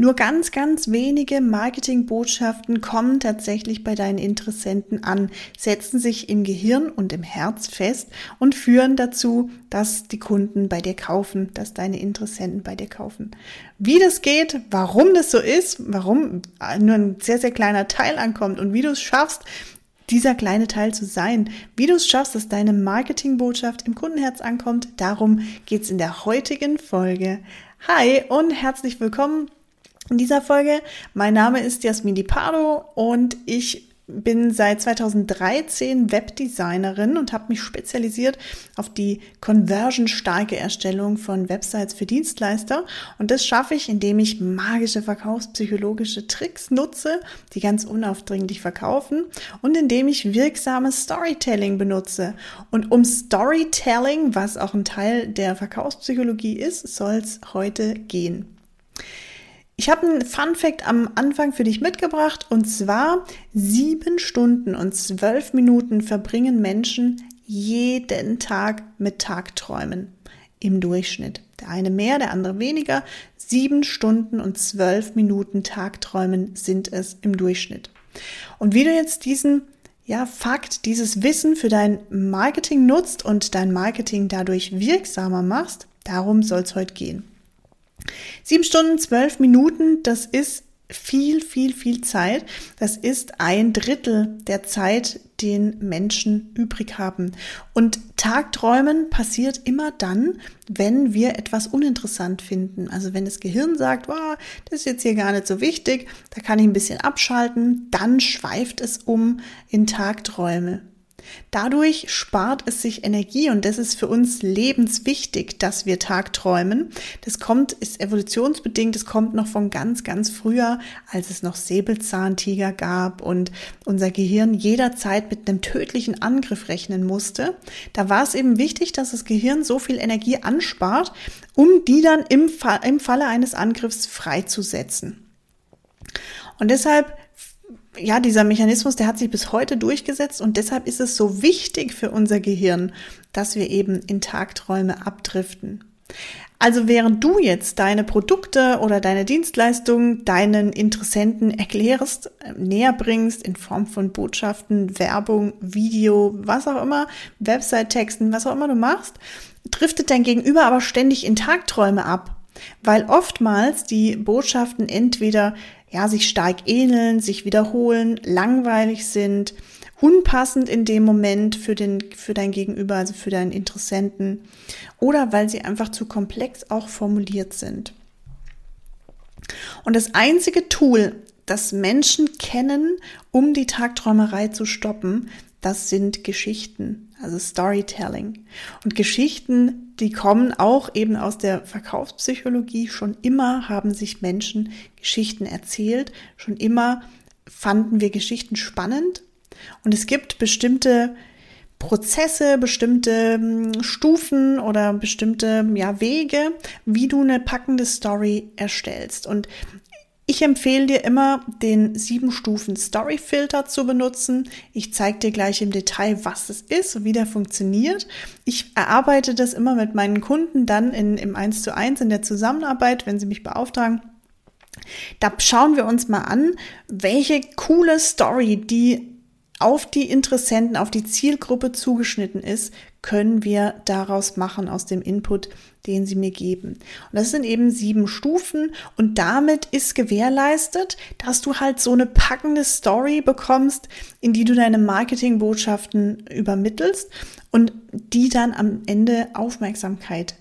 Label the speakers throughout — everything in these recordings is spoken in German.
Speaker 1: Nur ganz, ganz wenige Marketingbotschaften kommen tatsächlich bei deinen Interessenten an, setzen sich im Gehirn und im Herz fest und führen dazu, dass die Kunden bei dir kaufen, dass deine Interessenten bei dir kaufen. Wie das geht, warum das so ist, warum nur ein sehr, sehr kleiner Teil ankommt und wie du es schaffst, dieser kleine Teil zu sein. Wie du es schaffst, dass deine Marketingbotschaft im Kundenherz ankommt, darum geht es in der heutigen Folge. Hi und herzlich willkommen in dieser Folge. Mein Name ist Jasmin Di Pardo und ich bin seit 2013 Webdesignerin und habe mich spezialisiert auf die conversionstarke Erstellung von Websites für Dienstleister. Und das schaffe ich, indem ich magische verkaufspsychologische Tricks nutze, die ganz unaufdringlich verkaufen und indem ich wirksames Storytelling benutze. Und um Storytelling, was auch ein Teil der Verkaufspsychologie ist, soll es heute gehen. Ich habe einen Fun Fact am Anfang für dich mitgebracht und zwar sieben Stunden und zwölf Minuten verbringen Menschen jeden Tag mit Tagträumen im Durchschnitt. Der eine mehr, der andere weniger. Sieben Stunden und zwölf Minuten Tagträumen sind es im Durchschnitt. Und wie du jetzt diesen ja, Fakt, dieses Wissen für dein Marketing nutzt und dein Marketing dadurch wirksamer machst, darum soll es heute gehen. Sieben Stunden, zwölf Minuten, das ist viel, viel, viel Zeit. Das ist ein Drittel der Zeit, den Menschen übrig haben. Und Tagträumen passiert immer dann, wenn wir etwas uninteressant finden. Also wenn das Gehirn sagt, wow, das ist jetzt hier gar nicht so wichtig, da kann ich ein bisschen abschalten, dann schweift es um in Tagträume. Dadurch spart es sich Energie und das ist für uns lebenswichtig, dass wir tagträumen. Das kommt, ist evolutionsbedingt, es kommt noch von ganz, ganz früher, als es noch Säbelzahntiger gab und unser Gehirn jederzeit mit einem tödlichen Angriff rechnen musste. Da war es eben wichtig, dass das Gehirn so viel Energie anspart, um die dann im, Fall, im Falle eines Angriffs freizusetzen. Und deshalb ja, dieser Mechanismus, der hat sich bis heute durchgesetzt und deshalb ist es so wichtig für unser Gehirn, dass wir eben in Tagträume abdriften. Also während du jetzt deine Produkte oder deine Dienstleistungen deinen Interessenten erklärst, äh, näher bringst in Form von Botschaften, Werbung, Video, was auch immer, Website-Texten, was auch immer du machst, driftet dein Gegenüber aber ständig in Tagträume ab, weil oftmals die Botschaften entweder ja, sich stark ähneln, sich wiederholen, langweilig sind, unpassend in dem Moment für den, für dein Gegenüber, also für deinen Interessenten oder weil sie einfach zu komplex auch formuliert sind. Und das einzige Tool, das Menschen kennen, um die Tagträumerei zu stoppen, das sind Geschichten also Storytelling. Und Geschichten, die kommen auch eben aus der Verkaufspsychologie. Schon immer haben sich Menschen Geschichten erzählt. Schon immer fanden wir Geschichten spannend. Und es gibt bestimmte Prozesse, bestimmte hm, Stufen oder bestimmte ja, Wege, wie du eine packende Story erstellst. Und ich empfehle dir immer, den sieben Stufen Story Filter zu benutzen. Ich zeige dir gleich im Detail, was es ist und wie der funktioniert. Ich erarbeite das immer mit meinen Kunden dann in, im 1 zu 1 in der Zusammenarbeit, wenn sie mich beauftragen. Da schauen wir uns mal an, welche coole Story, die auf die Interessenten, auf die Zielgruppe zugeschnitten ist, können wir daraus machen aus dem Input, den sie mir geben. Und das sind eben sieben Stufen und damit ist gewährleistet, dass du halt so eine packende Story bekommst, in die du deine Marketingbotschaften übermittelst und die dann am Ende Aufmerksamkeit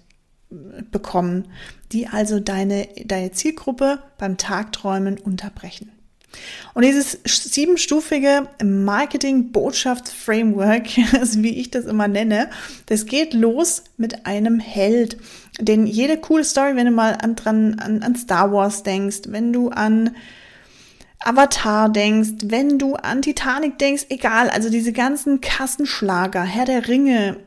Speaker 1: äh, bekommen, die also deine, deine Zielgruppe beim Tagträumen unterbrechen. Und dieses siebenstufige Marketing-Botschafts-Framework, wie ich das immer nenne, das geht los mit einem Held. Denn jede coole Story, wenn du mal an, dran, an, an Star Wars denkst, wenn du an Avatar denkst, wenn du an Titanic denkst, egal, also diese ganzen Kassenschlager, Herr der Ringe,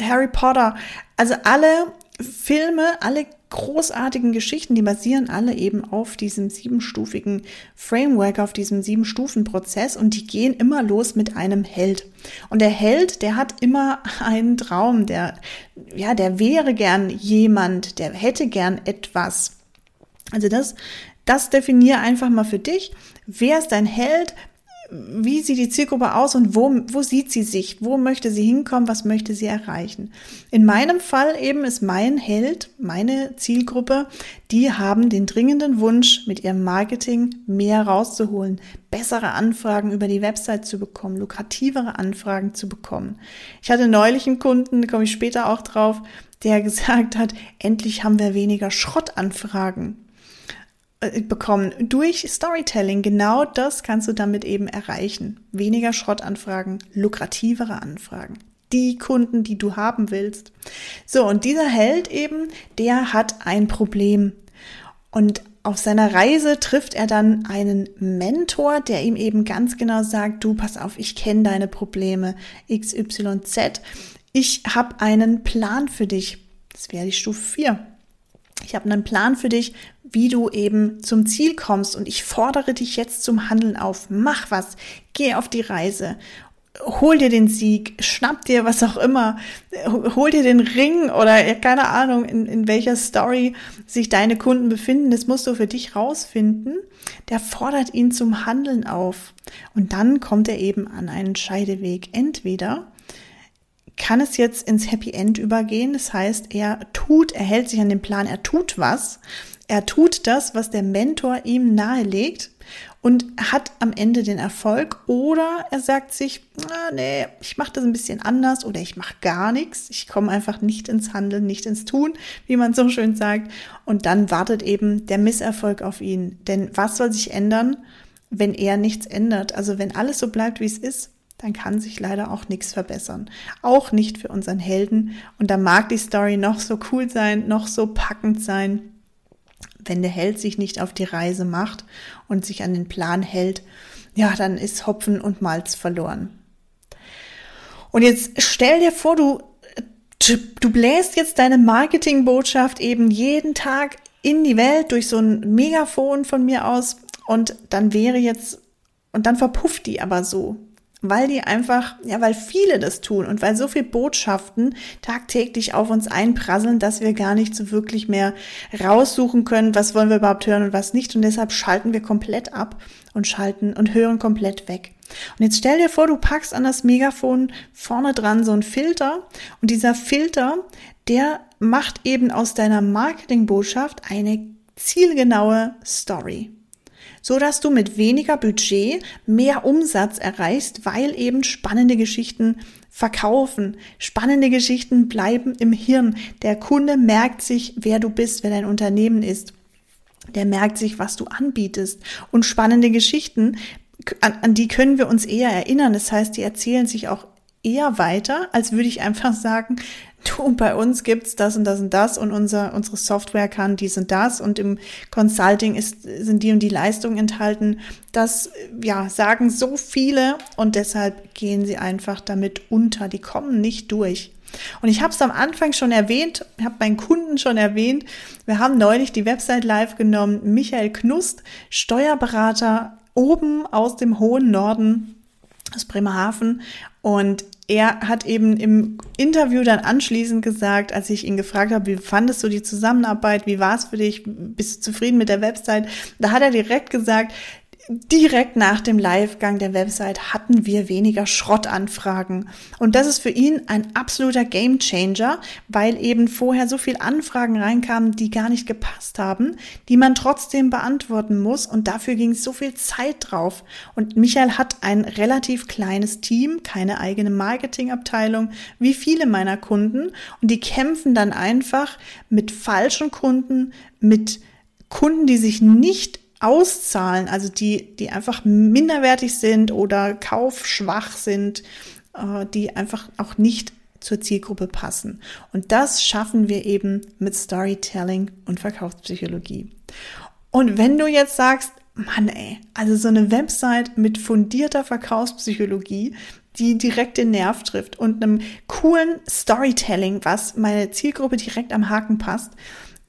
Speaker 1: Harry Potter, also alle Filme, alle großartigen Geschichten, die basieren alle eben auf diesem siebenstufigen Framework, auf diesem sieben-Stufen-Prozess und die gehen immer los mit einem Held. Und der Held, der hat immer einen Traum, der, ja, der wäre gern jemand, der hätte gern etwas. Also das Das definier einfach mal für dich. Wer ist dein Held? Wie sieht die Zielgruppe aus und wo, wo sieht sie sich? Wo möchte sie hinkommen? Was möchte sie erreichen? In meinem Fall eben ist mein Held, meine Zielgruppe, die haben den dringenden Wunsch, mit ihrem Marketing mehr rauszuholen, bessere Anfragen über die Website zu bekommen, lukrativere Anfragen zu bekommen. Ich hatte neulich einen Kunden, da komme ich später auch drauf, der gesagt hat, endlich haben wir weniger Schrottanfragen. Äh, bekommen durch Storytelling. Genau das kannst du damit eben erreichen. Weniger Schrottanfragen, lukrativere Anfragen. Die Kunden, die du haben willst. So, und dieser Held eben, der hat ein Problem. Und auf seiner Reise trifft er dann einen Mentor, der ihm eben ganz genau sagt, du pass auf, ich kenne deine Probleme XYZ. Ich habe einen Plan für dich. Das wäre die Stufe 4. Ich habe einen Plan für dich, wie du eben zum Ziel kommst. Und ich fordere dich jetzt zum Handeln auf. Mach was, geh auf die Reise, hol dir den Sieg, schnapp dir was auch immer, hol dir den Ring oder keine Ahnung, in, in welcher Story sich deine Kunden befinden, das musst du für dich rausfinden. Der fordert ihn zum Handeln auf. Und dann kommt er eben an einen Scheideweg. Entweder kann es jetzt ins Happy End übergehen. Das heißt, er tut, er hält sich an den Plan, er tut was. Er tut das, was der Mentor ihm nahelegt und hat am Ende den Erfolg. Oder er sagt sich, ah, nee, ich mache das ein bisschen anders oder ich mache gar nichts, ich komme einfach nicht ins Handeln, nicht ins Tun, wie man so schön sagt. Und dann wartet eben der Misserfolg auf ihn, denn was soll sich ändern, wenn er nichts ändert? Also wenn alles so bleibt, wie es ist, dann kann sich leider auch nichts verbessern. Auch nicht für unseren Helden. Und da mag die Story noch so cool sein, noch so packend sein wenn der Held sich nicht auf die Reise macht und sich an den Plan hält, ja, dann ist Hopfen und Malz verloren. Und jetzt stell dir vor, du, du bläst jetzt deine Marketingbotschaft eben jeden Tag in die Welt durch so ein Megafon von mir aus und dann wäre jetzt, und dann verpufft die aber so weil die einfach, ja, weil viele das tun und weil so viel Botschaften tagtäglich auf uns einprasseln, dass wir gar nicht so wirklich mehr raussuchen können, was wollen wir überhaupt hören und was nicht. Und deshalb schalten wir komplett ab und schalten und hören komplett weg. Und jetzt stell dir vor, du packst an das Megafon vorne dran so einen Filter und dieser Filter, der macht eben aus deiner Marketingbotschaft eine zielgenaue Story so dass du mit weniger Budget mehr Umsatz erreichst, weil eben spannende Geschichten verkaufen. Spannende Geschichten bleiben im Hirn. Der Kunde merkt sich, wer du bist, wer dein Unternehmen ist. Der merkt sich, was du anbietest. Und spannende Geschichten, an, an die können wir uns eher erinnern. Das heißt, die erzählen sich auch eher weiter, als würde ich einfach sagen, du, bei uns gibt's das und das und das und unser, unsere Software kann dies und das und im Consulting ist, sind die und die Leistungen enthalten. Das, ja, sagen so viele und deshalb gehen sie einfach damit unter. Die kommen nicht durch. Und ich habe es am Anfang schon erwähnt, habe meinen Kunden schon erwähnt. Wir haben neulich die Website live genommen. Michael Knust, Steuerberater oben aus dem hohen Norden aus Bremerhaven und er hat eben im Interview dann anschließend gesagt, als ich ihn gefragt habe, wie fandest du die Zusammenarbeit, wie war es für dich, bist du zufrieden mit der Website? Da hat er direkt gesagt, direkt nach dem Livegang der Website hatten wir weniger Schrottanfragen. Und das ist für ihn ein absoluter Gamechanger, weil eben vorher so viel Anfragen reinkamen, die gar nicht gepasst haben, die man trotzdem beantworten muss. Und dafür ging so viel Zeit drauf. Und Michael hat ein relativ kleines Team, keine eigene Marketingabteilung, wie viele meiner Kunden. Und die kämpfen dann einfach mit falschen Kunden, mit Kunden, die sich nicht auszahlen, also die, die einfach minderwertig sind oder kaufschwach sind, äh, die einfach auch nicht zur Zielgruppe passen. Und das schaffen wir eben mit Storytelling und Verkaufspsychologie. Und wenn du jetzt sagst, Mann ey, also so eine Website mit fundierter Verkaufspsychologie, die direkt den Nerv trifft und einem coolen Storytelling, was meine Zielgruppe direkt am Haken passt,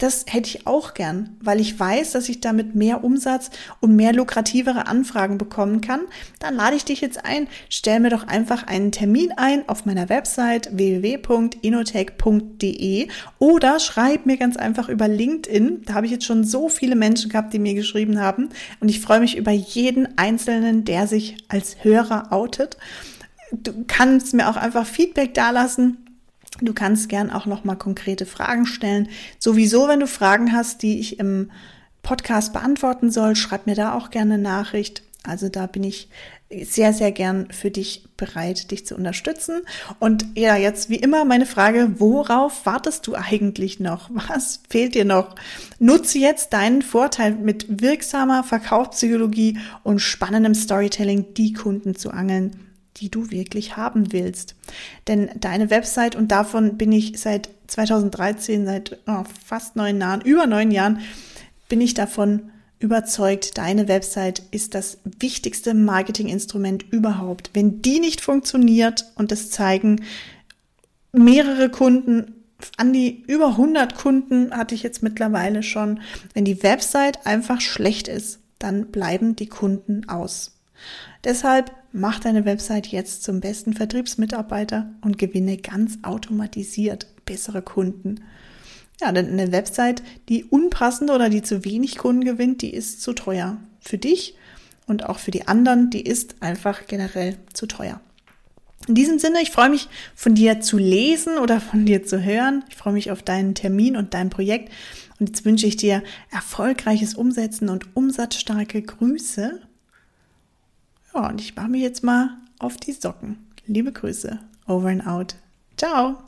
Speaker 1: das hätte ich auch gern, weil ich weiß, dass ich damit mehr Umsatz und mehr lukrativere Anfragen bekommen kann. Dann lade ich dich jetzt ein, stell mir doch einfach einen Termin ein auf meiner Website www.inotech.de oder schreib mir ganz einfach über LinkedIn. Da habe ich jetzt schon so viele Menschen gehabt, die mir geschrieben haben und ich freue mich über jeden einzelnen, der sich als Hörer outet. Du kannst mir auch einfach Feedback dalassen Du kannst gern auch noch mal konkrete Fragen stellen. Sowieso, wenn du Fragen hast, die ich im Podcast beantworten soll, schreib mir da auch gerne Nachricht. Also da bin ich sehr, sehr gern für dich bereit, dich zu unterstützen. Und ja, jetzt wie immer meine Frage, worauf wartest du eigentlich noch? Was fehlt dir noch? Nutze jetzt deinen Vorteil mit wirksamer Verkaufspsychologie und spannendem Storytelling, die Kunden zu angeln die du wirklich haben willst. Denn deine Website, und davon bin ich seit 2013, seit oh, fast neun Jahren, über neun Jahren, bin ich davon überzeugt, deine Website ist das wichtigste Marketinginstrument überhaupt. Wenn die nicht funktioniert, und das zeigen mehrere Kunden, an die über 100 Kunden hatte ich jetzt mittlerweile schon, wenn die Website einfach schlecht ist, dann bleiben die Kunden aus. Deshalb mach deine Website jetzt zum besten Vertriebsmitarbeiter und gewinne ganz automatisiert bessere Kunden. Ja, denn eine Website, die unpassend oder die zu wenig Kunden gewinnt, die ist zu teuer. Für dich und auch für die anderen, die ist einfach generell zu teuer. In diesem Sinne, ich freue mich von dir zu lesen oder von dir zu hören. Ich freue mich auf deinen Termin und dein Projekt. Und jetzt wünsche ich dir erfolgreiches Umsetzen und umsatzstarke Grüße ja, und ich mache mich jetzt mal auf die Socken. Liebe Grüße. Over and out. Ciao.